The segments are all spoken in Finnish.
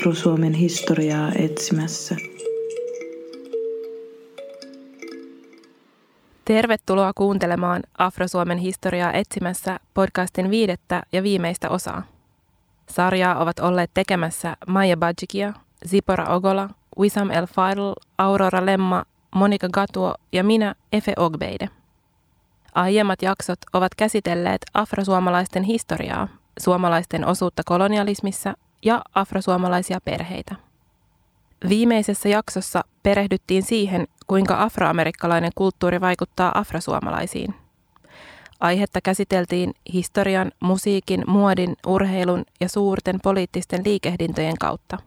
Afrosuomen historiaa etsimässä. Tervetuloa kuuntelemaan Afrosuomen historiaa etsimässä podcastin viidettä ja viimeistä osaa. Sarjaa ovat olleet tekemässä Maija Bajikia, Zipora Ogola, Wissam El Fadl, Aurora Lemma, Monika Gatuo ja minä Efe Ogbeide. Aiemmat jaksot ovat käsitelleet afrosuomalaisten historiaa, suomalaisten osuutta kolonialismissa ja afrosuomalaisia perheitä. Viimeisessä jaksossa perehdyttiin siihen, kuinka afroamerikkalainen kulttuuri vaikuttaa afrosuomalaisiin. Aihetta käsiteltiin historian, musiikin, muodin, urheilun ja suurten poliittisten liikehdintöjen kautta.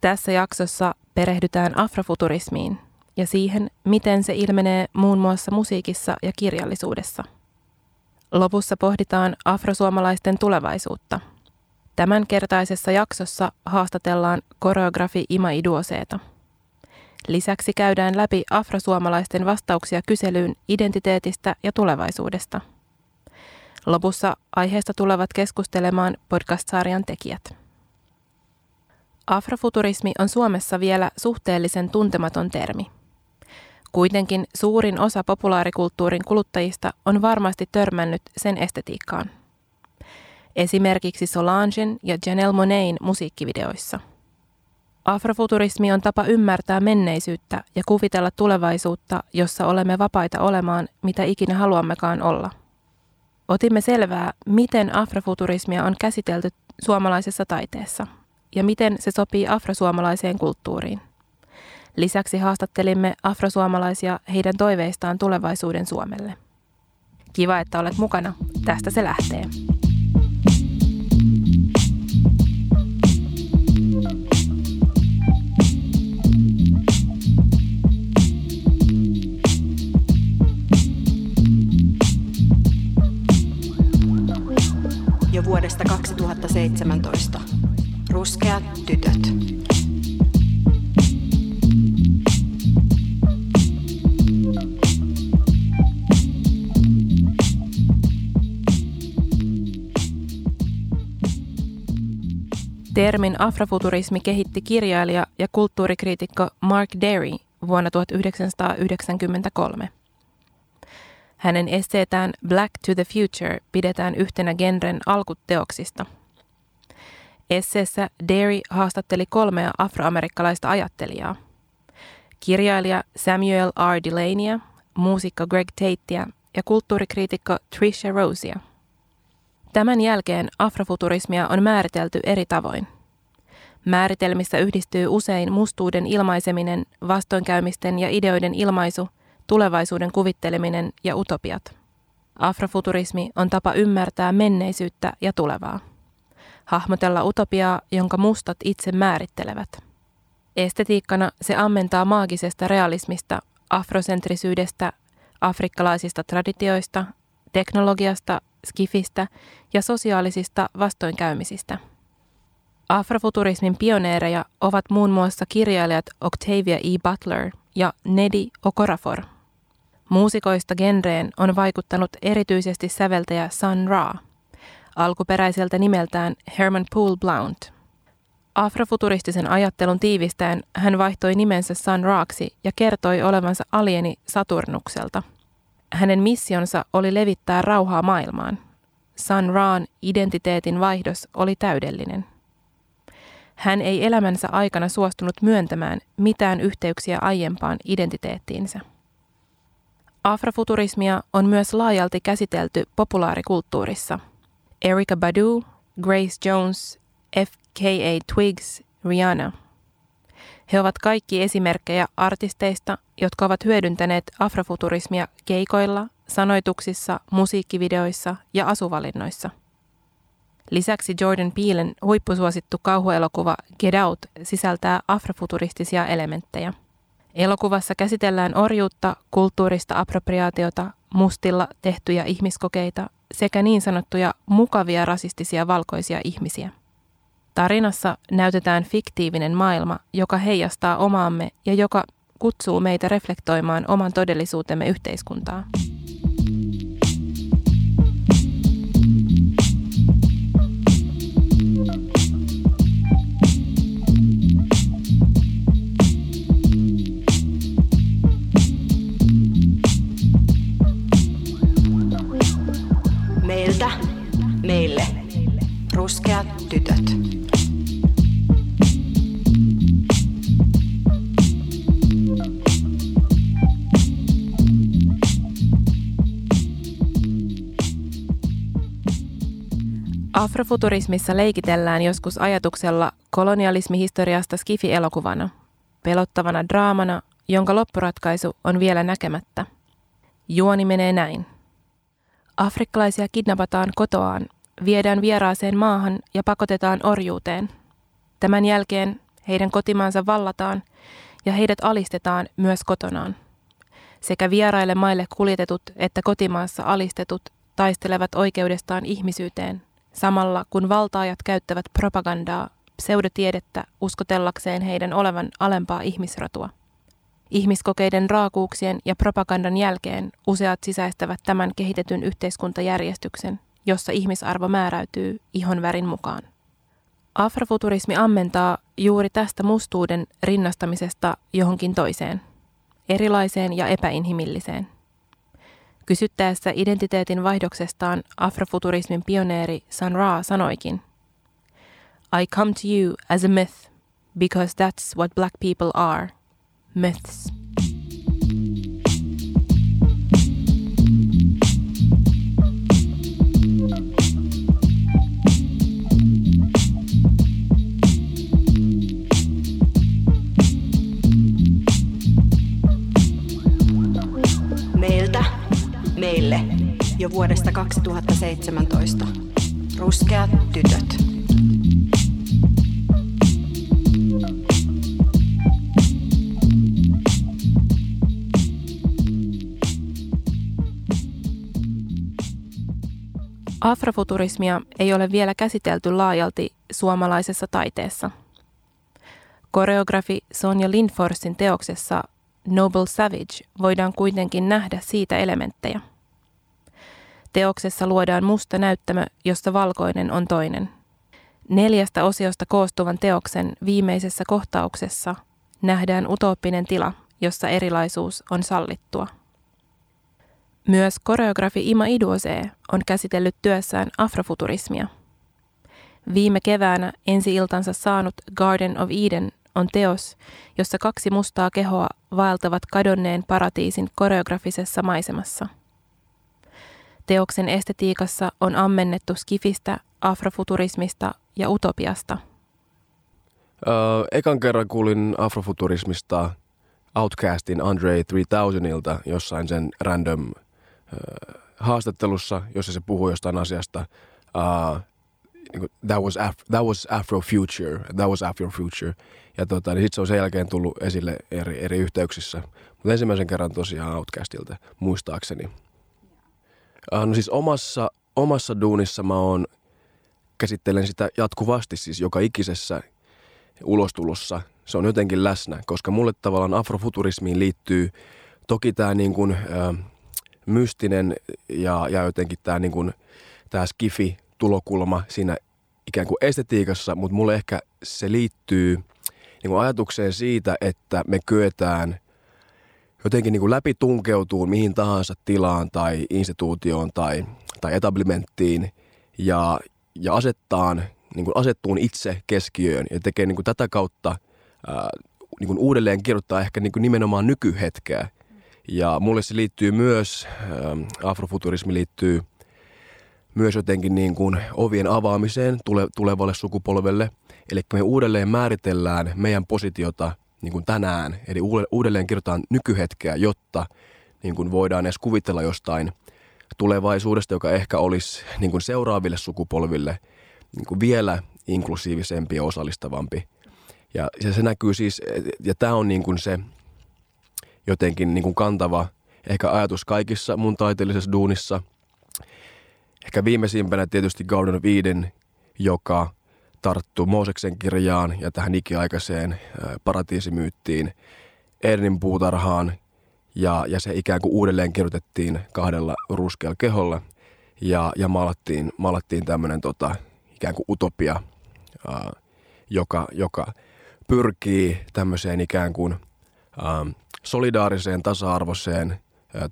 Tässä jaksossa perehdytään afrofuturismiin ja siihen, miten se ilmenee muun muassa musiikissa ja kirjallisuudessa. Lopussa pohditaan afrosuomalaisten tulevaisuutta – Tämänkertaisessa jaksossa haastatellaan koreografi Ima Iduoseeta. Lisäksi käydään läpi afrosuomalaisten vastauksia kyselyyn identiteetistä ja tulevaisuudesta. Lopussa aiheesta tulevat keskustelemaan podcast-sarjan tekijät. Afrofuturismi on Suomessa vielä suhteellisen tuntematon termi. Kuitenkin suurin osa populaarikulttuurin kuluttajista on varmasti törmännyt sen estetiikkaan esimerkiksi Solangen ja Janelle Monain musiikkivideoissa. Afrofuturismi on tapa ymmärtää menneisyyttä ja kuvitella tulevaisuutta, jossa olemme vapaita olemaan, mitä ikinä haluammekaan olla. Otimme selvää, miten afrofuturismia on käsitelty suomalaisessa taiteessa ja miten se sopii afrosuomalaiseen kulttuuriin. Lisäksi haastattelimme afrosuomalaisia heidän toiveistaan tulevaisuuden Suomelle. Kiva, että olet mukana. Tästä se lähtee. Vuodesta 2017. Ruskeat tytöt. Termin afrofuturismi kehitti kirjailija ja kulttuurikriitikko Mark Derry vuonna 1993. Hänen esseetään Black to the Future pidetään yhtenä genren alkuteoksista. Esseessä Derry haastatteli kolmea afroamerikkalaista ajattelijaa. Kirjailija Samuel R. Delaneyä, muusikko Greg Tatea ja kulttuurikriitikko Trisha Rosia. Tämän jälkeen afrofuturismia on määritelty eri tavoin. Määritelmissä yhdistyy usein mustuuden ilmaiseminen, vastoinkäymisten ja ideoiden ilmaisu – tulevaisuuden kuvitteleminen ja utopiat. Afrofuturismi on tapa ymmärtää menneisyyttä ja tulevaa. Hahmotella utopiaa, jonka mustat itse määrittelevät. Estetiikkana se ammentaa maagisesta realismista, afrosentrisyydestä, afrikkalaisista traditioista, teknologiasta, skifistä ja sosiaalisista vastoinkäymisistä. Afrofuturismin pioneereja ovat muun muassa kirjailijat Octavia E. Butler ja Nedi Okorafor – Muusikoista genreen on vaikuttanut erityisesti säveltäjä Sun Ra, alkuperäiseltä nimeltään Herman Poole Blount. Afrofuturistisen ajattelun tiivistäen hän vaihtoi nimensä Sun Raaksi ja kertoi olevansa alieni Saturnukselta. Hänen missionsa oli levittää rauhaa maailmaan. Sun Raan identiteetin vaihdos oli täydellinen. Hän ei elämänsä aikana suostunut myöntämään mitään yhteyksiä aiempaan identiteettiinsä. Afrofuturismia on myös laajalti käsitelty populaarikulttuurissa. Erika Badu, Grace Jones, F.K.A. Twigs, Rihanna. He ovat kaikki esimerkkejä artisteista, jotka ovat hyödyntäneet afrofuturismia keikoilla, sanoituksissa, musiikkivideoissa ja asuvalinnoissa. Lisäksi Jordan Peelen huippusuosittu kauhuelokuva Get Out sisältää afrofuturistisia elementtejä – Elokuvassa käsitellään orjuutta, kulttuurista appropriaatiota, mustilla tehtyjä ihmiskokeita sekä niin sanottuja mukavia rasistisia valkoisia ihmisiä. Tarinassa näytetään fiktiivinen maailma, joka heijastaa omaamme ja joka kutsuu meitä reflektoimaan oman todellisuutemme yhteiskuntaa. Meiltä, meille. Ruskeat tytöt. Afrofuturismissa leikitellään joskus ajatuksella kolonialismihistoriasta skifi-elokuvana, pelottavana draamana, jonka loppuratkaisu on vielä näkemättä. Juoni menee näin. Afrikkalaisia kidnapataan kotoaan, viedään vieraaseen maahan ja pakotetaan orjuuteen. Tämän jälkeen heidän kotimaansa vallataan ja heidät alistetaan myös kotonaan. Sekä vieraille maille kuljetetut että kotimaassa alistetut taistelevat oikeudestaan ihmisyyteen samalla kun valtaajat käyttävät propagandaa, pseudotiedettä uskotellakseen heidän olevan alempaa ihmisrotua. Ihmiskokeiden raakuuksien ja propagandan jälkeen useat sisäistävät tämän kehitetyn yhteiskuntajärjestyksen, jossa ihmisarvo määräytyy ihon värin mukaan. Afrofuturismi ammentaa juuri tästä mustuuden rinnastamisesta johonkin toiseen, erilaiseen ja epäinhimilliseen – Kysyttäessä identiteetin vaihdoksestaan afrofuturismin pioneeri San Ra sanoikin, I come to you as a myth, because that's what black people are, myths. meille jo vuodesta 2017. Ruskeat tytöt. Afrofuturismia ei ole vielä käsitelty laajalti suomalaisessa taiteessa. Koreografi Sonja Lindforsin teoksessa Noble Savage voidaan kuitenkin nähdä siitä elementtejä. Teoksessa luodaan musta näyttämö, josta valkoinen on toinen. Neljästä osiosta koostuvan teoksen viimeisessä kohtauksessa nähdään utooppinen tila, jossa erilaisuus on sallittua. Myös koreografi Ima Iduose on käsitellyt työssään afrofuturismia. Viime keväänä ensi-iltansa saanut Garden of Eden on teos, jossa kaksi mustaa kehoa vaeltavat kadonneen paratiisin koreografisessa maisemassa. Teoksen estetiikassa on ammennettu skifistä, afrofuturismista ja utopiasta. Öö, ekan kerran kuulin afrofuturismista Outcastin Andre 3000ilta jossain sen random haastattelussa, jossa se puhui jostain asiasta. Uh, that was, af- that was Afrofuture, that was. Ja tota, niin sitten se on sen jälkeen tullut esille eri, eri yhteyksissä. Mutta ensimmäisen kerran tosiaan Outcastilta, muistaakseni. Uh, no siis omassa, omassa duunissa mä oon, käsittelen sitä jatkuvasti siis joka ikisessä ulostulossa. Se on jotenkin läsnä, koska mulle tavallaan afrofuturismiin liittyy toki tämä niin kuin, äh, mystinen ja, ja jotenkin tämä niin kuin, tää skifi tulokulma siinä ikään kuin estetiikassa, mutta mulle ehkä se liittyy niin kuin ajatukseen siitä, että me kyetään jotenkin niin kuin läpi tunkeutuu mihin tahansa tilaan tai instituutioon tai, tai etablimenttiin ja, ja asettaa, niin kuin asettuun itse keskiöön ja tekee niin kuin tätä kautta ää, niin kuin uudelleen kirjoittaa ehkä niin kuin nimenomaan nykyhetkeä. Ja mulle se liittyy myös, ää, afrofuturismi liittyy – myös jotenkin niin kuin ovien avaamiseen tule, tulevalle sukupolvelle. Eli me uudelleen määritellään meidän positiota niin kuin tänään, eli uudelleen kirjoitetaan nykyhetkeä, jotta niin kuin voidaan edes kuvitella jostain tulevaisuudesta, joka ehkä olisi niin kuin seuraaville sukupolville niin kuin vielä inklusiivisempi ja osallistavampi. Ja se, se näkyy siis, ja tämä on niin kuin se jotenkin niin kuin kantava ehkä ajatus kaikissa mun taiteellisessa duunissa. Ehkä viimeisimpänä tietysti Garden of Eden, joka tarttuu Mooseksen kirjaan ja tähän ikiaikaiseen paratiisimyyttiin Edenin puutarhaan ja, ja se ikään kuin uudelleen kirjoitettiin kahdella ruskealla keholla ja, ja maalattiin, maalattiin tämmöinen tota, ikään kuin utopia, ää, joka, joka pyrkii tämmöiseen ikään kuin ää, solidaariseen, tasa-arvoiseen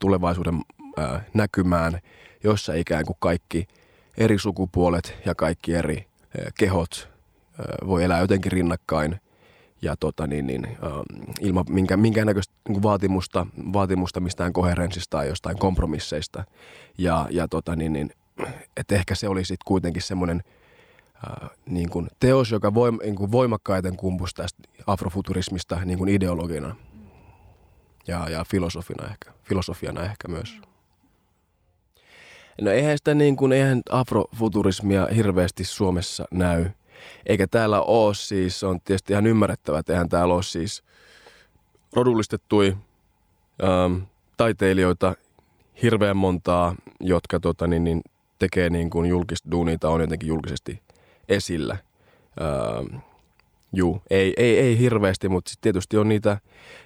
tulevaisuuden ää, näkymään, jossa ikään kuin kaikki eri sukupuolet ja kaikki eri kehot voi elää jotenkin rinnakkain ja tota, niin, niin, ilman minkä, minkäännäköistä niin vaatimusta, vaatimusta mistään koherenssista tai jostain kompromisseista. Ja, ja tota, niin, niin, että ehkä se oli sitten kuitenkin semmoinen niin teos, joka voim, niin kuin voimakkaiten kumpusi tästä afrofuturismista niin kuin ideologina ja, ja filosofina ehkä, filosofiana ehkä myös. No eihän sitä niin kuin, eihän afrofuturismia hirveästi Suomessa näy – eikä täällä ole siis, on tietysti ihan ymmärrettävää, että eihän täällä ole siis rodullistettui ähm, taiteilijoita hirveän montaa, jotka tota, niin, niin, tekee niin kuin julkista duunita, on jotenkin julkisesti esillä. Ähm, juu, ei, ei, ei hirveästi, mutta sit tietysti on niitä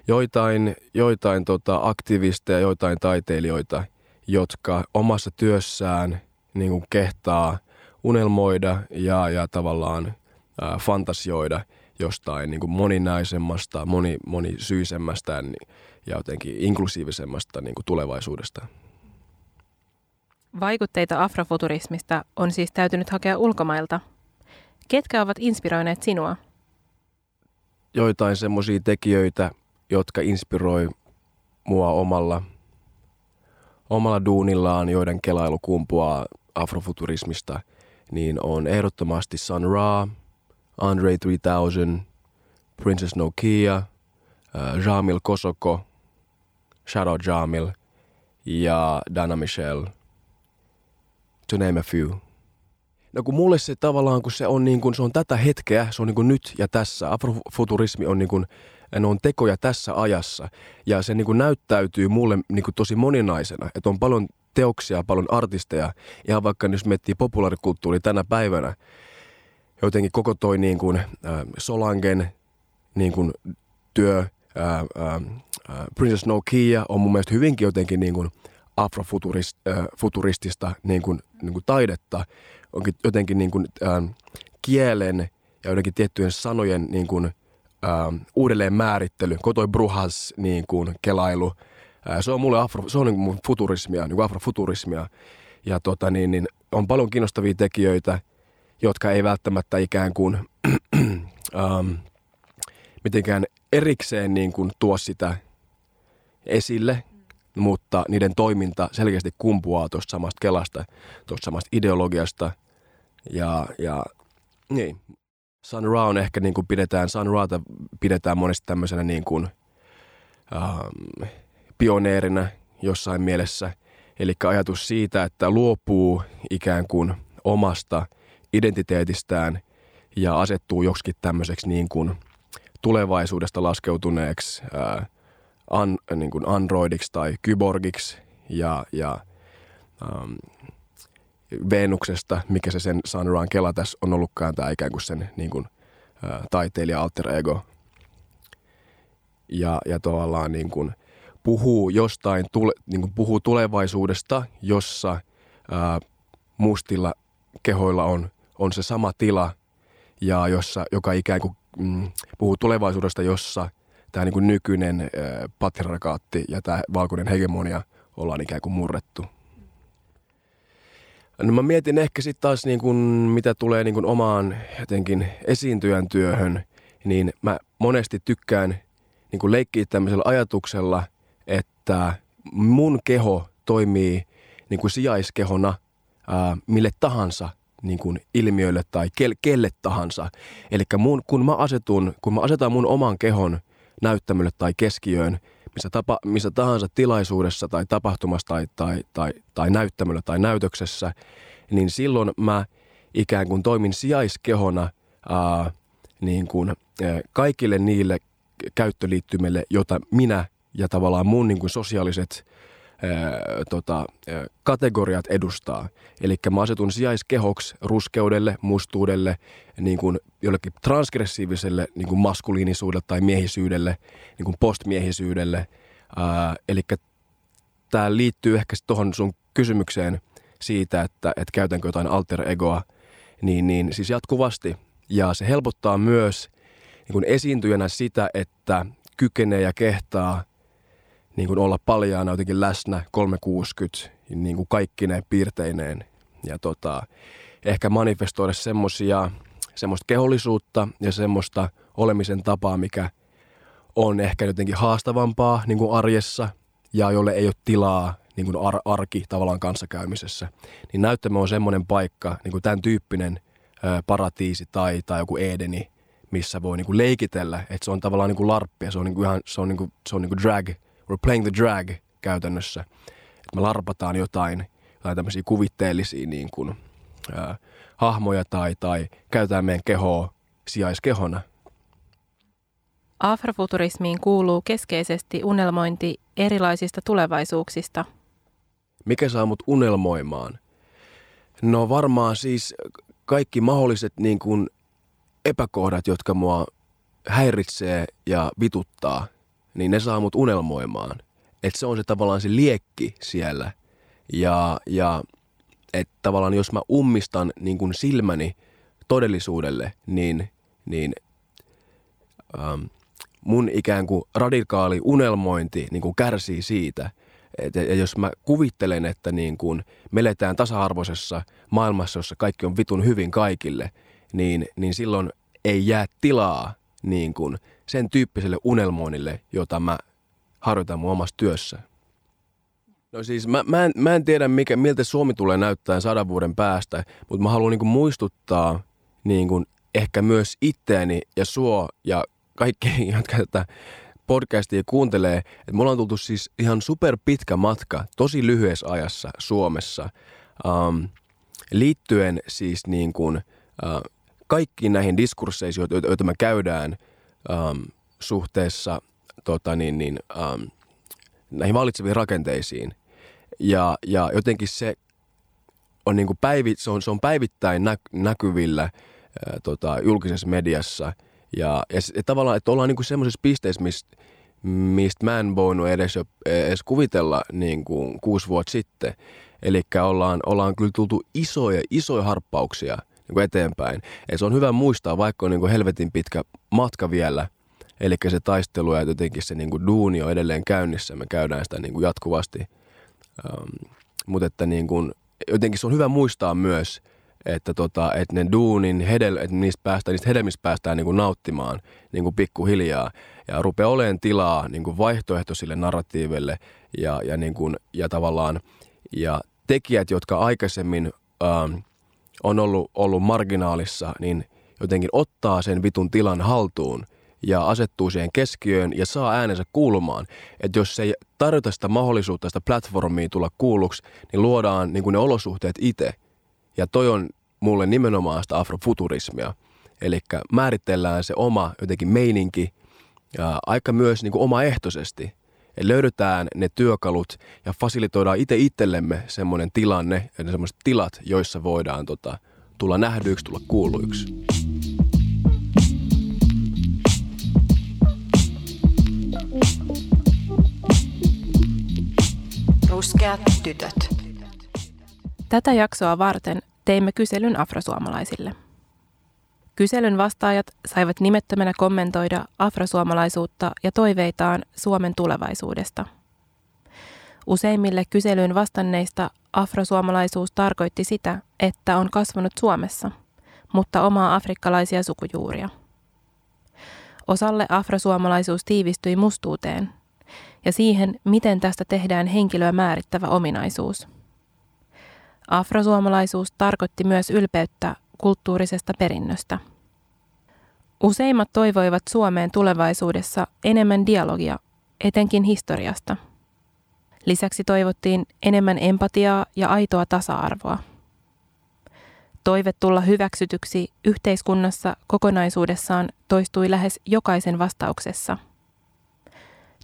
joitain, joitain tota, aktivisteja, joitain taiteilijoita, jotka omassa työssään niin kuin kehtaa – unelmoida ja, ja tavallaan ää, fantasioida jostain niin kuin moninaisemmasta, moni, monisyisemmästä ja jotenkin inklusiivisemmasta niin kuin tulevaisuudesta. Vaikutteita afrofuturismista on siis täytynyt hakea ulkomailta. Ketkä ovat inspiroineet sinua? Joitain semmoisia tekijöitä, jotka inspiroi mua omalla, omalla duunillaan, joiden kelailu kumpuaa afrofuturismista – niin on ehdottomasti Sun Ra, Andre 3000, Princess Nokia, äh, Jamil Kosoko, Shadow Jamil ja Dana Michelle, to name a few. No kun mulle se tavallaan, kun se on, niin kun, se on tätä hetkeä, se on niin kuin nyt ja tässä. Afrofuturismi on, niin kuin, ne on tekoja tässä ajassa. Ja se niin kuin näyttäytyy mulle niin kuin tosi moninaisena. Että on paljon teoksia, paljon artisteja. Ihan vaikka jos miettii populaarikulttuuri tänä päivänä, jotenkin koko toi niin kuin, äh, Solangen niin kuin työ, äh, äh, Princess Nokia on mun mielestä hyvinkin jotenkin niin kuin afrofuturistista äh, niin kuin, niin kuin taidetta. Onkin jotenkin niin kuin, äh, kielen ja jotenkin tiettyjen sanojen niin kuin, äh, uudelleen määrittely, kotoi bruhas niin kuin, kelailu – se on mulle afro, se on niin mun futurismia, niin kuin afrofuturismia. Ja tota, niin, niin, on paljon kiinnostavia tekijöitä, jotka ei välttämättä ikään kuin ähm, mitenkään erikseen niin kuin tuo sitä esille, mutta niiden toiminta selkeästi kumpuaa tuosta samasta kelasta, tuosta samasta ideologiasta. Ja, ja niin. Sun Ra on ehkä niin kuin pidetään, Sun Raata pidetään monesti tämmöisenä niin kuin, ähm, pioneerina jossain mielessä. Eli ajatus siitä, että luopuu ikään kuin omasta identiteetistään ja asettuu joksikin tämmöiseksi niin kuin tulevaisuudesta laskeutuneeksi ää, an, niin kuin androidiksi tai kyborgiksi ja, ja ähm, Venuksesta, mikä se sen Sunraan kela tässä on ollutkaan tämä ikään kuin sen niin kuin, ää, taiteilija alter ego. Ja, ja tavallaan niin kuin, puhuu jostain, tule, niin kuin puhuu tulevaisuudesta, jossa ää, mustilla kehoilla on, on se sama tila ja jossa, joka ikään kuin mm, puhuu tulevaisuudesta, jossa tämä niin kuin nykyinen patriarkaatti ja tämä valkoinen hegemonia ollaan ikään kuin murrettu. No mä mietin ehkä sitten taas, niin kun, mitä tulee niin kun omaan jotenkin esiintyjän työhön, niin mä monesti tykkään niin kun leikkiä tämmöisellä ajatuksella – että mun keho toimii niin kuin sijaiskehona ää, mille tahansa niin kuin ilmiöille tai ke- kelle tahansa. Eli kun mä asetun, kun mä asetan mun oman kehon näyttämölle tai keskiöön, missä, tapa, missä tahansa tilaisuudessa tai tapahtumassa tai, tai, tai, tai näyttämöllä tai näytöksessä, niin silloin mä ikään kuin toimin sijaiskehona ää, niin kuin, ää, kaikille niille käyttöliittymille, jota minä ja tavallaan mun niin kuin sosiaaliset tota, kategoriat edustaa. Eli mä asetun sijaiskehoksi ruskeudelle, mustuudelle, niin kuin jollekin transgressiiviselle niin kuin maskuliinisuudelle tai miehisyydelle, niin kuin postmiehisyydelle. eli tämä liittyy ehkä tuohon sun kysymykseen siitä, että, että käytänkö jotain alter egoa, niin, niin siis jatkuvasti. Ja se helpottaa myös niin kuin esiintyjänä sitä, että kykenee ja kehtaa niin kuin olla paljaana jotenkin läsnä 360 niin kuin kaikki ne piirteineen. Ja tota, ehkä manifestoida semmosia, semmoista kehollisuutta ja semmoista olemisen tapaa, mikä on ehkä jotenkin haastavampaa niin kuin arjessa ja jolle ei ole tilaa niin kuin ar- arki tavallaan kanssakäymisessä. Niin näyttämö on semmoinen paikka, niin kuin tämän tyyppinen ö, paratiisi tai, tai joku Edeni, missä voi niin kuin leikitellä, että se on tavallaan niin kuin larppia, se on niin kuin ihan, se on niin kuin, se on niin kuin drag, we're playing the drag käytännössä. Että me larpataan jotain, jotain tämmöisiä kuvitteellisia niin kuin, ö, hahmoja tai, tai käytetään meidän kehoa sijaiskehona. Afrofuturismiin kuuluu keskeisesti unelmointi erilaisista tulevaisuuksista. Mikä saa mut unelmoimaan? No varmaan siis kaikki mahdolliset niin kuin epäkohdat, jotka mua häiritsee ja vituttaa, niin ne saa mut unelmoimaan. Että se on se tavallaan se liekki siellä. Ja, ja että tavallaan jos mä ummistan niin kuin silmäni todellisuudelle, niin, niin ähm, mun ikään kuin radikaali unelmointi niin kuin kärsii siitä. Et, ja jos mä kuvittelen, että niin kuin me eletään tasa-arvoisessa maailmassa, jossa kaikki on vitun hyvin kaikille, niin, niin silloin ei jää tilaa niin kuin sen tyyppiselle unelmoinnille, jota mä harjoitan mun omassa työssä. No siis mä, mä, en, mä en tiedä, mikä, miltä Suomi tulee näyttää sadan vuoden päästä, mutta mä haluan niin kuin muistuttaa niin kuin ehkä myös itteeni ja sua ja kaikki, jotka tätä podcastia kuuntelee, että me ollaan tultu siis ihan super pitkä matka tosi lyhyessä ajassa Suomessa um, liittyen siis niin kuin, uh, kaikkiin näihin diskursseihin, joita, joita me käydään um, suhteessa tota niin, niin, um, näihin vallitseviin rakenteisiin. Ja, ja jotenkin se on, niin kuin päivi, se on, se on päivittäin nä, näkyvillä ää, tota, julkisessa mediassa. Ja, ja, ja tavallaan, että ollaan niin semmoisessa pisteessä, mistä mistä mä en voinut edes, edes kuvitella niin kuin kuusi vuotta sitten. Eli ollaan, ollaan kyllä tultu isoja, isoja harppauksia niin kuin eteenpäin. Ja se on hyvä muistaa, vaikka on niin kuin helvetin pitkä matka vielä – Eli se taistelu ja jotenkin se niin kuin duuni on edelleen käynnissä. Me käydään sitä niin kuin jatkuvasti. Um, mutta että niin kuin, jotenkin se on hyvä muistaa myös, että, tota, että ne duunin hedel, että niistä, päästään, niistä hedelmistä päästään niin kuin nauttimaan niin kuin pikkuhiljaa ja rupeaa olemaan tilaa niin kuin vaihtoehtoisille narratiiveille ja, ja, niin kuin, ja tavallaan ja tekijät, jotka aikaisemmin ähm, on ollut, ollut marginaalissa, niin jotenkin ottaa sen vitun tilan haltuun – ja asettuu siihen keskiöön ja saa äänensä kuulumaan. Että jos ei tarjota sitä mahdollisuutta, sitä platformia tulla kuulluksi, niin luodaan niin kuin ne olosuhteet itse. Ja toi on mulle nimenomaan sitä afrofuturismia. Eli määritellään se oma jotenkin meininki ja aika myös niin kuin omaehtoisesti. Löydetään ne työkalut ja fasilitoidaan itse itsellemme semmoinen tilanne ja semmoiset tilat, joissa voidaan tota, tulla nähdyiksi, tulla kuulluiksi. Ruskeat tytöt. Tätä jaksoa varten teimme kyselyn afrosuomalaisille. Kyselyn vastaajat saivat nimettömänä kommentoida afrosuomalaisuutta ja toiveitaan Suomen tulevaisuudesta. Useimmille kyselyyn vastanneista afrosuomalaisuus tarkoitti sitä, että on kasvanut Suomessa, mutta omaa afrikkalaisia sukujuuria. Osalle afrosuomalaisuus tiivistyi mustuuteen – ja siihen, miten tästä tehdään henkilöä määrittävä ominaisuus. Afrosuomalaisuus tarkoitti myös ylpeyttä kulttuurisesta perinnöstä. Useimmat toivoivat Suomeen tulevaisuudessa enemmän dialogia, etenkin historiasta. Lisäksi toivottiin enemmän empatiaa ja aitoa tasa-arvoa. Toive tulla hyväksytyksi yhteiskunnassa kokonaisuudessaan toistui lähes jokaisen vastauksessa –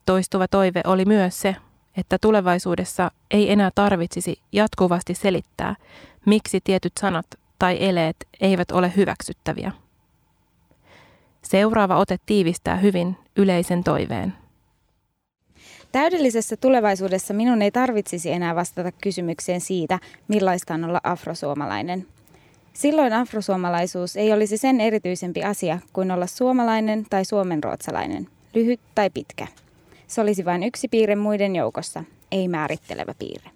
Toistuva toive oli myös se, että tulevaisuudessa ei enää tarvitsisi jatkuvasti selittää, miksi tietyt sanat tai eleet eivät ole hyväksyttäviä. Seuraava ote tiivistää hyvin yleisen toiveen. Täydellisessä tulevaisuudessa minun ei tarvitsisi enää vastata kysymykseen siitä, millaista on olla afrosuomalainen. Silloin afrosuomalaisuus ei olisi sen erityisempi asia kuin olla suomalainen tai suomenruotsalainen, lyhyt tai pitkä. Se olisi vain yksi piirre muiden joukossa, ei määrittelevä piirre.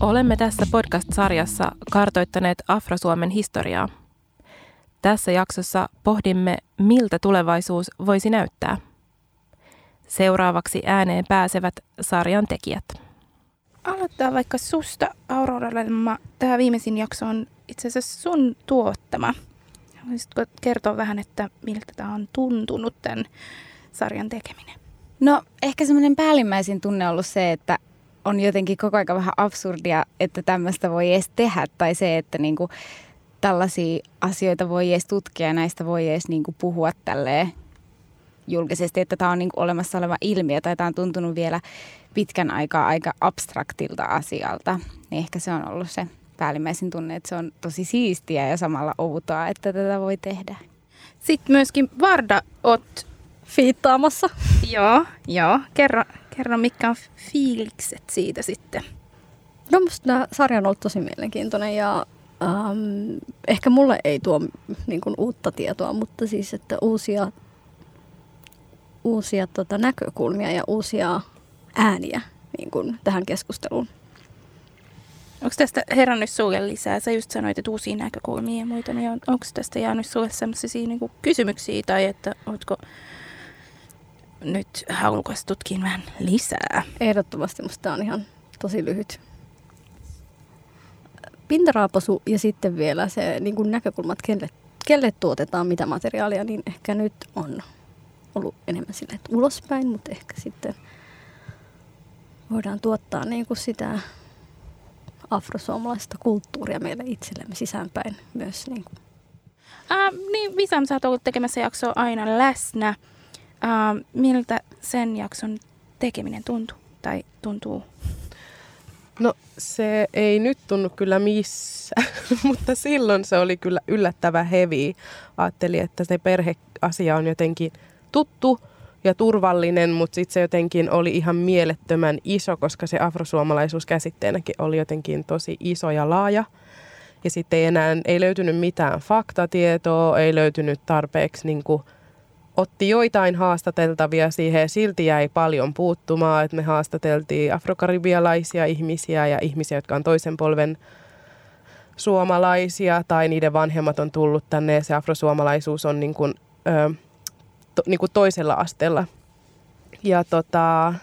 Olemme tässä podcast-sarjassa kartoittaneet Afrosuomen historiaa. Tässä jaksossa pohdimme, miltä tulevaisuus voisi näyttää. Seuraavaksi ääneen pääsevät sarjan tekijät. Aloittaa vaikka susta, Aurora Lemma. Tämä viimeisin jakso on itse asiassa sun tuottama. Voisitko kertoa vähän, että miltä tämä on tuntunut tämän sarjan tekeminen? No ehkä semmoinen päällimmäisin tunne on ollut se, että on jotenkin koko ajan vähän absurdia, että tämmöistä voi edes tehdä. Tai se, että niinku tällaisia asioita voi edes tutkia ja näistä voi edes niinku puhua tälleen julkisesti, että tämä on niinku olemassa oleva ilmiö tai tämä on tuntunut vielä pitkän aikaa aika abstraktilta asialta. Niin ehkä se on ollut se päällimmäisin tunne, että se on tosi siistiä ja samalla outoa, että tätä voi tehdä. Sitten myöskin Varda, oot fiittaamassa. Joo, joo. Kerro, kerro mitkä on fiilikset siitä sitten. No musta tämä sarja on ollut tosi mielenkiintoinen ja ähm, ehkä mulle ei tuo niin kuin, uutta tietoa, mutta siis että uusia, uusia tota, näkökulmia ja uusia ääniä niin kuin, tähän keskusteluun. Onko tästä herännyt sulle lisää? Sä just sanoit, että uusia näkökulmia ja muita, niin on, onko tästä jäänyt sulle sellaisia niin kysymyksiä tai että ootko nyt halukas tutkin vähän lisää? Ehdottomasti musta on ihan tosi lyhyt pintaraapasu ja sitten vielä se niin kuin näkökulmat, kelle, kelle tuotetaan mitä materiaalia, niin ehkä nyt on ollut enemmän sille, että ulospäin, mutta ehkä sitten voidaan tuottaa niin kuin sitä afrosuomalaista kulttuuria meille itsellemme sisäänpäin myös. Niin, kuin. Äh, niin Visam, sä oot ollut tekemässä jaksoa aina läsnä. Äh, miltä sen jakson tekeminen tuntuu tai tuntuu? No se ei nyt tunnu kyllä missään, mutta silloin se oli kyllä yllättävä hevi. Ajattelin, että se perheasia on jotenkin tuttu ja turvallinen, mutta sitten se jotenkin oli ihan mielettömän iso, koska se afrosuomalaisuus käsitteenäkin oli jotenkin tosi iso ja laaja. Ja sitten ei enää ei löytynyt mitään faktatietoa, ei löytynyt tarpeeksi niin kuin, otti joitain haastateltavia siihen ja silti jäi paljon puuttumaan, että me haastateltiin afrokaribialaisia ihmisiä ja ihmisiä, jotka on toisen polven suomalaisia tai niiden vanhemmat on tullut tänne ja se afrosuomalaisuus on niin kuin, ö, to, niin kuin toisella asteella. Ja, tota,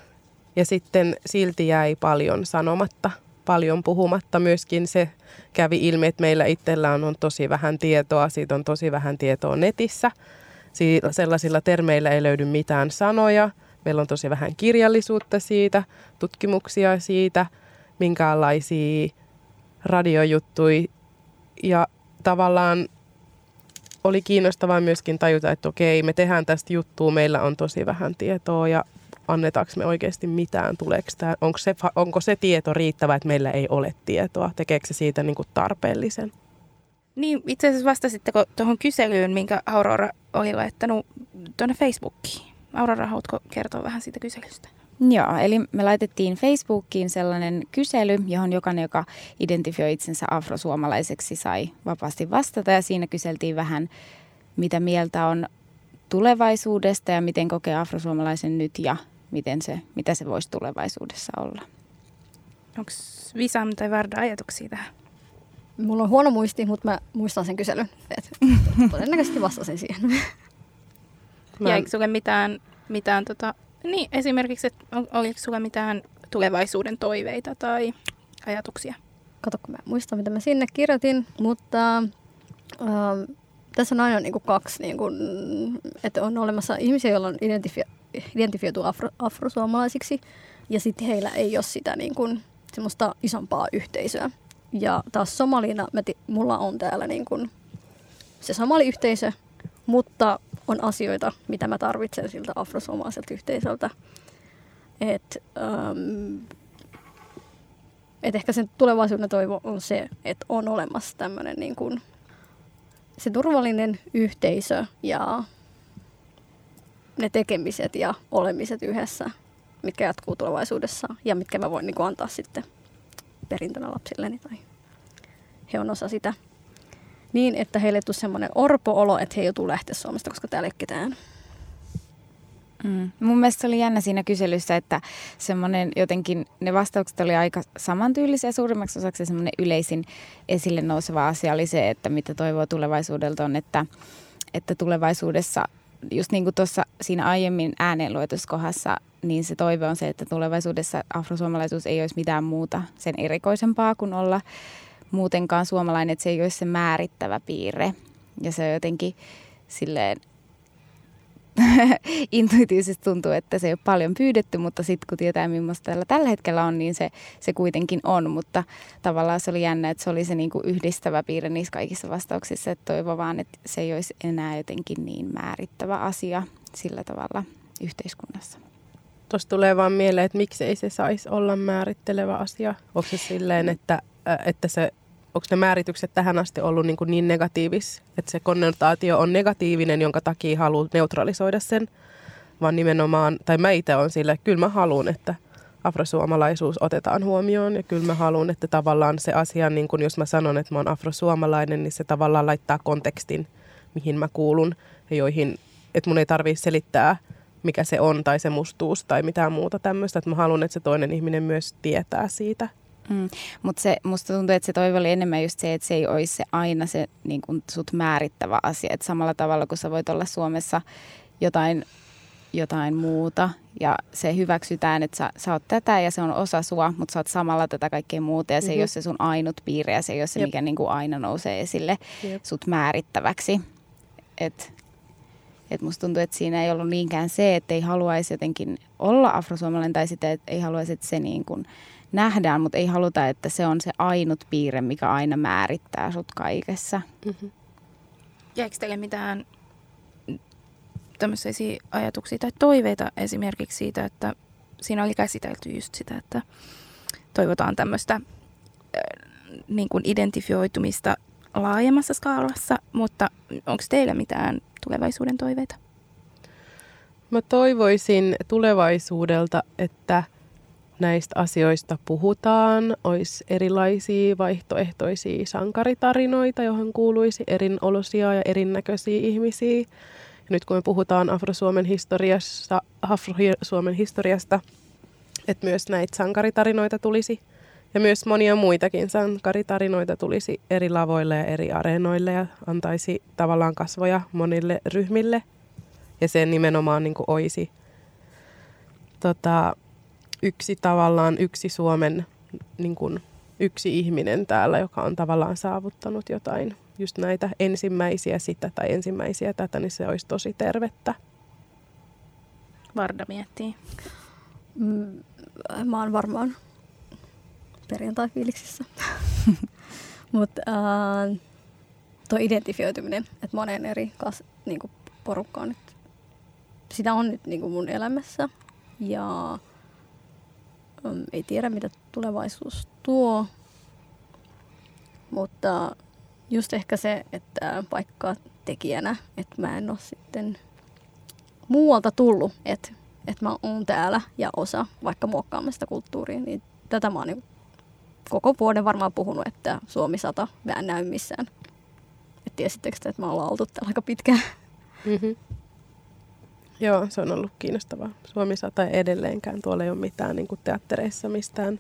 ja sitten silti jäi paljon sanomatta, paljon puhumatta. Myöskin se kävi ilmi, että meillä itsellään on tosi vähän tietoa, siitä on tosi vähän tietoa netissä – sellaisilla termeillä ei löydy mitään sanoja. Meillä on tosi vähän kirjallisuutta siitä, tutkimuksia siitä, minkäänlaisia radiojuttuja. Ja tavallaan oli kiinnostavaa myöskin tajuta, että okei, me tehdään tästä juttua, meillä on tosi vähän tietoa ja annetaanko me oikeasti mitään, tuleeko tämä, onko, se, onko se tieto riittävä, että meillä ei ole tietoa, tekeekö se siitä niin kuin tarpeellisen? Niin, itse asiassa vastasitteko tuohon kyselyyn, minkä Aurora oli laittanut tuonne Facebookiin. Aurora, haluatko kertoa vähän siitä kyselystä? Joo, eli me laitettiin Facebookiin sellainen kysely, johon jokainen, joka identifioi itsensä afrosuomalaiseksi, sai vapaasti vastata. Ja siinä kyseltiin vähän, mitä mieltä on tulevaisuudesta ja miten kokee afrosuomalaisen nyt ja miten se, mitä se voisi tulevaisuudessa olla. Onko Visam tai Varda ajatuksia tähän? Mulla on huono muisti, mutta mä muistan sen kyselyn. Et todennäköisesti vastasin siihen. Mä... Jäikö sulle mitään, mitään tota, niin esimerkiksi, että oliko sulle mitään tulevaisuuden toiveita tai ajatuksia? Kato, kun mä muistan, mitä mä sinne kirjoitin, mutta äh, tässä on aina niin kuin kaksi, niin kuin, että on olemassa ihmisiä, joilla on identifi- identifioitu afro, afrosuomalaisiksi, ja sitten heillä ei ole sitä niin kuin, semmoista isompaa yhteisöä. Ja taas somalina mä ti- mulla on täällä niin kuin se somaliyhteisö, mutta on asioita, mitä mä tarvitsen siltä afrosuomalaiselta yhteisöltä. Et, ähm, et ehkä sen tulevaisuuden toivo on se, että on olemassa tämmöinen niin kuin se turvallinen yhteisö ja ne tekemiset ja olemiset yhdessä, mitkä jatkuu tulevaisuudessa ja mitkä mä voin niin kuin antaa sitten perintönä lapsilleni tai he on osa sitä. Niin, että heille ei tule semmoinen orpo-olo, että he joutuu lähteä Suomesta, koska täällä ei ketään. Mm. Mun mielestä se oli jännä siinä kyselyssä, että semmoinen jotenkin, ne vastaukset oli aika samantyylisiä. Suurimmaksi osaksi semmoinen yleisin esille nouseva asia oli se, että mitä toivoo tulevaisuudelta on, että, että tulevaisuudessa, just niin kuin tuossa siinä aiemmin ääneen niin se toive on se, että tulevaisuudessa afrosuomalaisuus ei olisi mitään muuta sen erikoisempaa kuin olla muutenkaan suomalainen, että se ei olisi se määrittävä piirre. Ja se on jotenkin silleen intuitiivisesti tuntuu, että se ei ole paljon pyydetty, mutta sitten kun tietää, millaista tällä, tällä hetkellä on, niin se, se kuitenkin on. Mutta tavallaan se oli jännä, että se oli se niinku yhdistävä piirre niissä kaikissa vastauksissa, että toivo vaan, että se ei olisi enää jotenkin niin määrittävä asia sillä tavalla yhteiskunnassa. Tuossa tulee vaan mieleen, että miksei se saisi olla määrittelevä asia. Onko se silleen, että, että se onko ne määritykset tähän asti ollut niin, niin negatiivis, että se konnotaatio on negatiivinen, jonka takia haluaa neutralisoida sen, vaan nimenomaan, tai mä itse on sille, että kyllä mä haluan, että afrosuomalaisuus otetaan huomioon ja kyllä mä haluan, että tavallaan se asia, niin kun jos mä sanon, että mä oon afrosuomalainen, niin se tavallaan laittaa kontekstin, mihin mä kuulun ja joihin, että mun ei tarvitse selittää, mikä se on tai se mustuus tai mitään muuta tämmöistä, että mä haluan, että se toinen ihminen myös tietää siitä – Mm. Mutta se, musta tuntuu, että se toivo oli enemmän just se, että se ei olisi se aina se niin kun sut määrittävä asia. Että samalla tavalla, kun sä voit olla Suomessa jotain, jotain muuta ja se hyväksytään, että sä, sä oot tätä ja se on osa sua, mutta sä oot samalla tätä kaikkea muuta ja se mm-hmm. ei mhm. ole se sun ainut piirre ja se ei ole se, Jep. mikä niin kuin aina nousee esille Jep. sut määrittäväksi. Et, et musta tuntuu, että siinä ei ollut niinkään se, että ei haluaisi jotenkin olla afrosuomalainen tai sitä, että ei haluaisi, että se niin kuin – nähdään, mutta ei haluta, että se on se ainut piirre, mikä aina määrittää sut kaikessa. Mm-hmm. Jäikö teille mitään tämmöisiä ajatuksia tai toiveita esimerkiksi siitä, että siinä oli käsitelty just sitä, että toivotaan tämmöistä äh, niin kuin identifioitumista laajemmassa skaalassa, mutta onko teillä mitään tulevaisuuden toiveita? Mä toivoisin tulevaisuudelta, että – näistä asioista puhutaan, olisi erilaisia vaihtoehtoisia sankaritarinoita, johon kuuluisi erinolosia ja erinäköisiä ihmisiä. Ja nyt kun me puhutaan Afro-Suomen historiassa, Afro-Suomen historiasta, että myös näitä sankaritarinoita tulisi ja myös monia muitakin sankaritarinoita tulisi eri lavoille ja eri areenoille ja antaisi tavallaan kasvoja monille ryhmille. Ja se nimenomaan niin kuin olisi tota, yksi tavallaan yksi Suomen niin kuin, yksi ihminen täällä, joka on tavallaan saavuttanut jotain, just näitä ensimmäisiä sitä tai ensimmäisiä tätä, niin se olisi tosi tervettä. Varda miettii. Mm, mä oon varmaan perjantai-fiiliksissä. Mutta äh, tuo identifioituminen, että monen eri kas, niinku, porukkaan nyt, sitä on nyt niinku mun elämässä. Ja ei tiedä, mitä tulevaisuus tuo, mutta just ehkä se, että vaikka tekijänä, että mä en ole sitten muualta tullut, että, että mä oon täällä ja osa vaikka muokkaamista kulttuuria, niin tätä mä oon niin koko vuoden varmaan puhunut, että Suomi 100 mä en näy missään. Et tiesittekö että mä ollaan oltu täällä aika pitkään? Mm-hmm. Joo, se on ollut kiinnostavaa. Suomi tai edelleenkään. Tuolla ei ole mitään niin kuin teattereissa mistään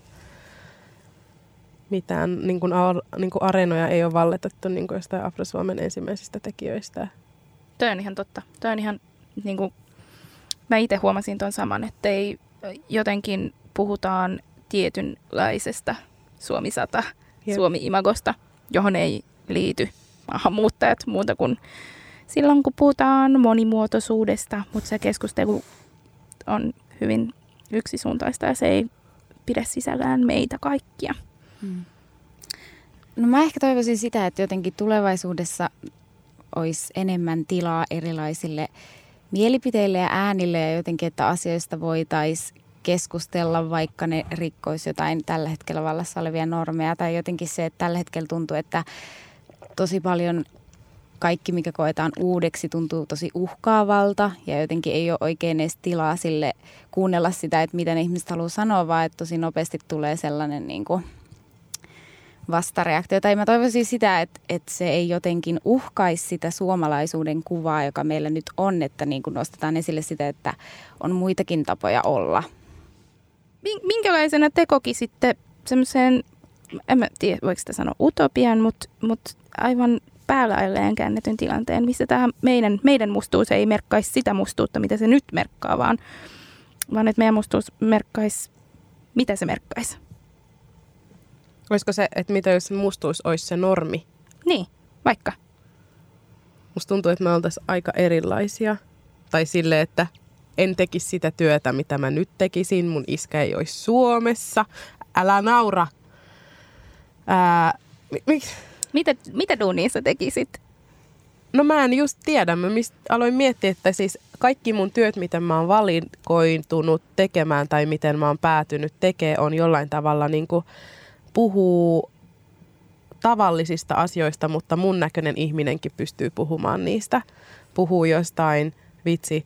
mitään niin kuin, niin kuin areenoja ei ole valletettu niin kuin jostain Afro-Suomen ensimmäisistä tekijöistä. Toi on ihan totta. Toi on ihan, niin kuin, mä itse huomasin tuon saman, että ei jotenkin puhutaan tietynlaisesta Suomi 100, Suomi-imagosta, johon ei liity maahanmuuttajat muuta kuin silloin, kun puhutaan monimuotoisuudesta, mutta se keskustelu on hyvin yksisuuntaista ja se ei pidä sisällään meitä kaikkia. Hmm. No mä ehkä toivoisin sitä, että jotenkin tulevaisuudessa olisi enemmän tilaa erilaisille mielipiteille ja äänille ja jotenkin, että asioista voitaisiin keskustella, vaikka ne rikkoisi jotain tällä hetkellä vallassa olevia normeja. Tai jotenkin se, että tällä hetkellä tuntuu, että tosi paljon kaikki, mikä koetaan uudeksi, tuntuu tosi uhkaavalta ja jotenkin ei ole oikein edes tilaa sille kuunnella sitä, että mitä ne ihmiset haluaa sanoa, vaan että tosi nopeasti tulee sellainen niin kuin vastareaktio. Tai mä toivoisin sitä, että, että se ei jotenkin uhkaisi sitä suomalaisuuden kuvaa, joka meillä nyt on, että niin kuin nostetaan esille sitä, että on muitakin tapoja olla. Minkälaisena tekoki sitten semmoiseen, en mä tiedä voiko sitä sanoa utopian, mutta, mutta aivan päälailleen käännetyn tilanteen, missä tämä meidän, meidän mustuus ei merkkaisi sitä mustuutta, mitä se nyt merkkaa, vaan, vaan että meidän mustuus merkkaisi, mitä se merkkaisi. Olisiko se, että mitä jos mustuus olisi se normi? Niin, vaikka. Musta tuntuu, että me oltaisiin aika erilaisia. Tai sille, että en tekisi sitä työtä, mitä mä nyt tekisin. Mun iskä ei olisi Suomessa. Älä naura. Ää, miksi? Mitä, mitä duunia sä tekisit? No mä en just tiedä. Mä mist, aloin miettiä, että siis kaikki mun työt, miten mä oon valikoitunut tekemään tai miten mä oon päätynyt tekemään, on jollain tavalla niin kuin puhuu tavallisista asioista, mutta mun näköinen ihminenkin pystyy puhumaan niistä. Puhuu jostain vitsi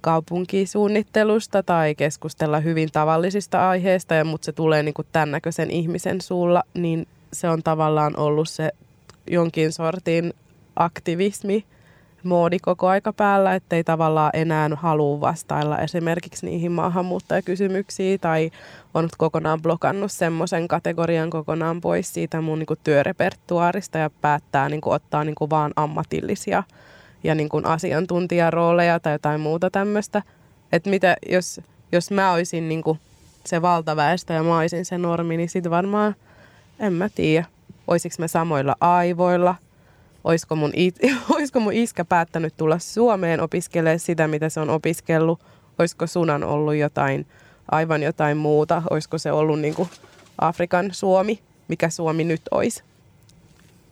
kaupunkisuunnittelusta tai keskustella hyvin tavallisista aiheista, ja mutta se tulee niin kuin tämän näköisen ihmisen suulla, niin se on tavallaan ollut se jonkin sortin aktivismi moodi koko aika päällä, ettei tavallaan enää halua vastailla esimerkiksi niihin maahanmuuttajakysymyksiin tai on kokonaan blokannut semmoisen kategorian kokonaan pois siitä mun niin työrepertuaarista ja päättää niin kuin, ottaa niin kuin, vaan ammatillisia ja niin kuin, asiantuntijarooleja tai jotain muuta tämmöistä. Että mitä, jos, jos mä olisin niin kuin, se valtaväestö ja mä olisin se normi, niin sitten varmaan, en mä tiedä, olisiko me samoilla aivoilla – olisiko mun, it, olisiko mun iskä päättänyt tulla Suomeen opiskelemaan sitä, mitä se on opiskellut, olisiko sunan ollut jotain, aivan jotain muuta, olisiko se ollut niin kuin Afrikan Suomi, mikä Suomi nyt olisi.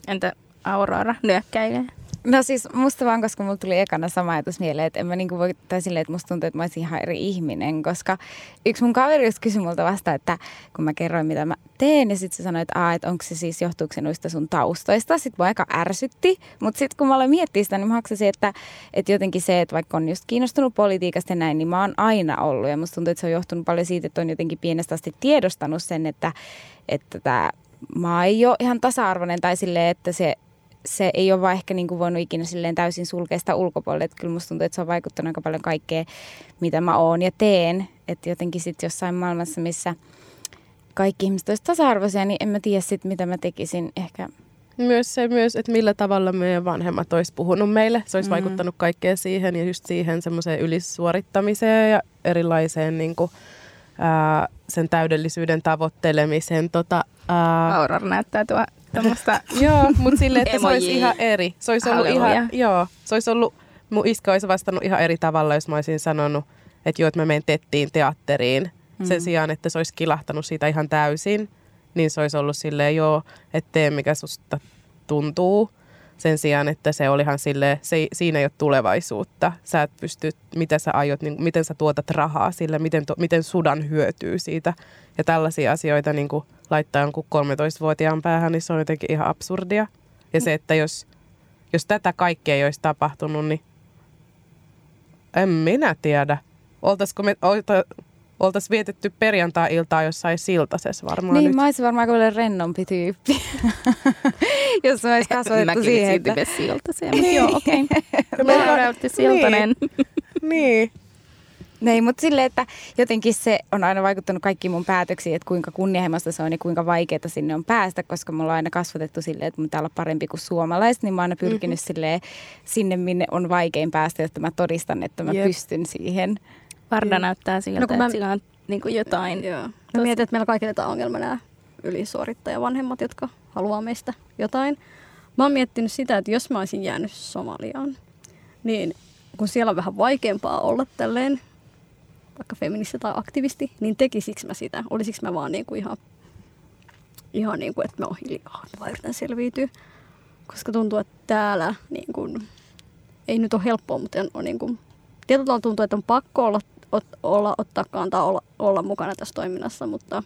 Entä Aurora nyökkäilee? No siis musta vaan, koska mulla tuli ekana sama ajatus mieleen, että en mä niinku voi, tai silleen, että musta tuntuu, että mä olisin ihan eri ihminen, koska yksi mun kaveri just kysyi multa vasta, että kun mä kerroin, mitä mä teen, ja sitten se sanoi, että, Aa, että onko se siis, johtuuko se noista sun taustoista, sitten mä aika ärsytti, mutta sitten kun mä aloin miettiä sitä, niin mä haksasin, että, että jotenkin se, että vaikka on just kiinnostunut politiikasta ja näin, niin mä oon aina ollut, ja musta tuntuu, että se on johtunut paljon siitä, että on jotenkin pienestä asti tiedostanut sen, että, että tämä maa ei ole ihan tasa-arvoinen, tai silleen, että se se ei ole vaan ehkä niin kuin voinut ikinä silleen täysin sulkea sitä ulkopuolelle. Että kyllä musta tuntuu, että se on vaikuttanut aika paljon kaikkea, mitä mä oon ja teen. Että jotenkin sitten jossain maailmassa, missä kaikki ihmiset olisivat tasa-arvoisia, niin en mä tiedä sitten, mitä mä tekisin ehkä. Myös se myös, että millä tavalla meidän vanhemmat olisi puhunut meille. Se olisi mm. vaikuttanut kaikkeen siihen ja just siihen semmoiseen ylisuorittamiseen ja erilaiseen niin kuin, ää, sen täydellisyyden tavoittelemiseen. Tota, ää... Aurora näyttää tuo Tällaista, joo, mutta silleen, että se olisi ihan eri. Se olisi ollut ihan, joo, se olisi ollut, mun iskä olisi vastannut ihan eri tavalla, jos mä olisin sanonut, että joo, että mä menen tettiin teatteriin. Mm. Sen sijaan, että se olisi kilahtanut siitä ihan täysin, niin se olisi ollut silleen, joo, että tee mikä susta tuntuu. Sen sijaan, että se olihan sille, se, siinä ei ole tulevaisuutta. Sä et pysty, mitä sä aiot, niin, miten sä tuotat rahaa sille, miten, to, miten sudan hyötyy siitä. Ja tällaisia asioita niin kuin laittaa jonkun 13-vuotiaan päähän, niin se on jotenkin ihan absurdia. Ja se, että jos, jos tätä kaikkea ei olisi tapahtunut, niin en minä tiedä. Oltaisiko me, olta, oltaisiin vietetty perjantai-iltaa jossain siltasessa varmaan Niin, nyt. mä olisin varmaan kyllä rennompi tyyppi, jos mä olisin kasvatettu Mäkin siihen. silti että... siltaseen, mutta joo, okei. Okay. Mä Siltanen. Niin. niin. Niin, mutta silleen, että jotenkin se on aina vaikuttanut kaikkiin mun päätöksiin, että kuinka kunnianhimoista se on ja kuinka vaikeaa sinne on päästä, koska mulla on aina kasvatettu silleen, että mun pitää olla parempi kuin suomalaiset, niin mä oon aina pyrkinyt mm-hmm. silleen sinne, minne on vaikein päästä, jotta mä todistan, että mä Jep. pystyn siihen. Varda mm. näyttää siltä, no, että mä... sillä on niin kuin jotain. Joo. Mä mietin, että meillä kaikilla tämä ongelma nämä ylisuorittajavanhemmat, jotka haluaa meistä jotain. Mä oon miettinyt sitä, että jos mä olisin jäänyt Somaliaan, niin kun siellä on vähän vaikeampaa olla tälleen vaikka feministi tai aktivisti, niin tekisikö mä sitä? Olisiko mä vaan niin kuin ihan ihan niin kuin, että mä oon hiljaa, mä yritän selviytyä. Koska tuntuu, että täällä niin kuin, ei nyt ole helppoa, mutta on niin kuin, tietyllä tavalla tuntuu, että on pakko olla, ot, olla ottaa kantaa, olla, olla mukana tässä toiminnassa, mutta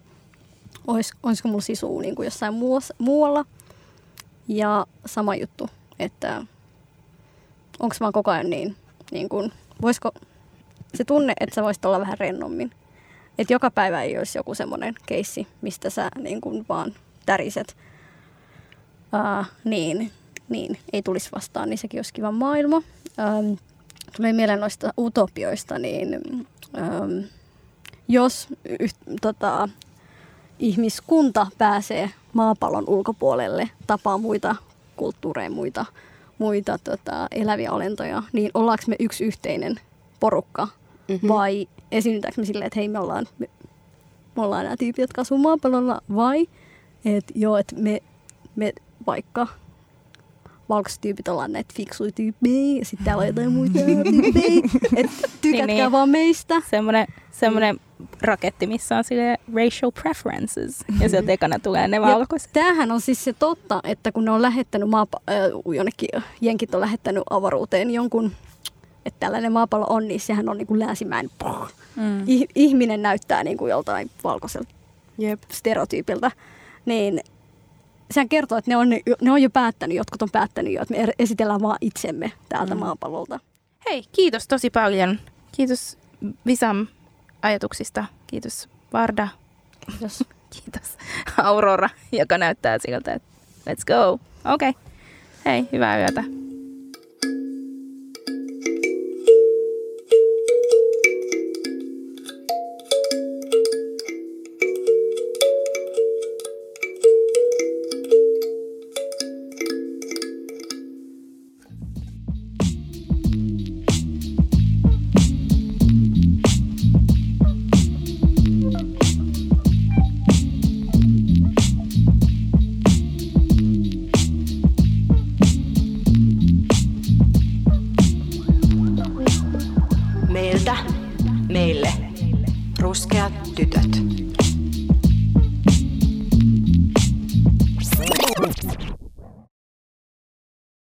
olis, olisiko mulla sisuu niin kuin jossain muualla. Ja sama juttu, että onko mä koko ajan niin, niin kuin, voisiko se tunne, että sä voisit olla vähän rennommin. Että joka päivä ei olisi joku semmoinen keissi, mistä sä niin kuin vaan täriset. Uh, niin, niin, ei tulisi vastaan, niin sekin olisi kiva maailma. Um, tulee mieleen noista utopioista, niin um, jos yht, tota, ihmiskunta pääsee maapallon ulkopuolelle, tapaa muita kulttuureja, muita, muita tota, eläviä olentoja, niin ollaanko me yksi yhteinen porukka mm-hmm. vai esiinnytäänkö me silleen, että hei me ollaan, me, me ollaan nämä tyypit, jotka asuu maapallolla vai että joo, että me, me vaikka valkoiset tyypit ollaan näitä fiksuja tyyppejä ja sitten täällä on jotain muita tyyppejä, että tykätkää niin, niin. vaan meistä. Semmoinen, semmoinen raketti, missä on sille racial preferences ja sieltä ekana tulee ne valkoiset. tämähän on siis se totta, että kun ne on lähettänyt maapa- äh, jonnekin, jenkit on lähettänyt avaruuteen jonkun että tällainen maapallo on, niin sehän on niin kuin länsimäin. Mm. ihminen näyttää niin kuin joltain valkoiselta Jep. stereotyypiltä. Niin sehän kertoo, että ne on, ne on jo päättänyt, jotkut on päättänyt jo, että me esitellään vaan itsemme täältä mm. maapallolta. Hei, kiitos tosi paljon. Kiitos Visam ajatuksista. Kiitos Varda. Kiitos. Kiitos Aurora, joka näyttää siltä, että let's go. Okei. Okay. Hei, hyvää yötä.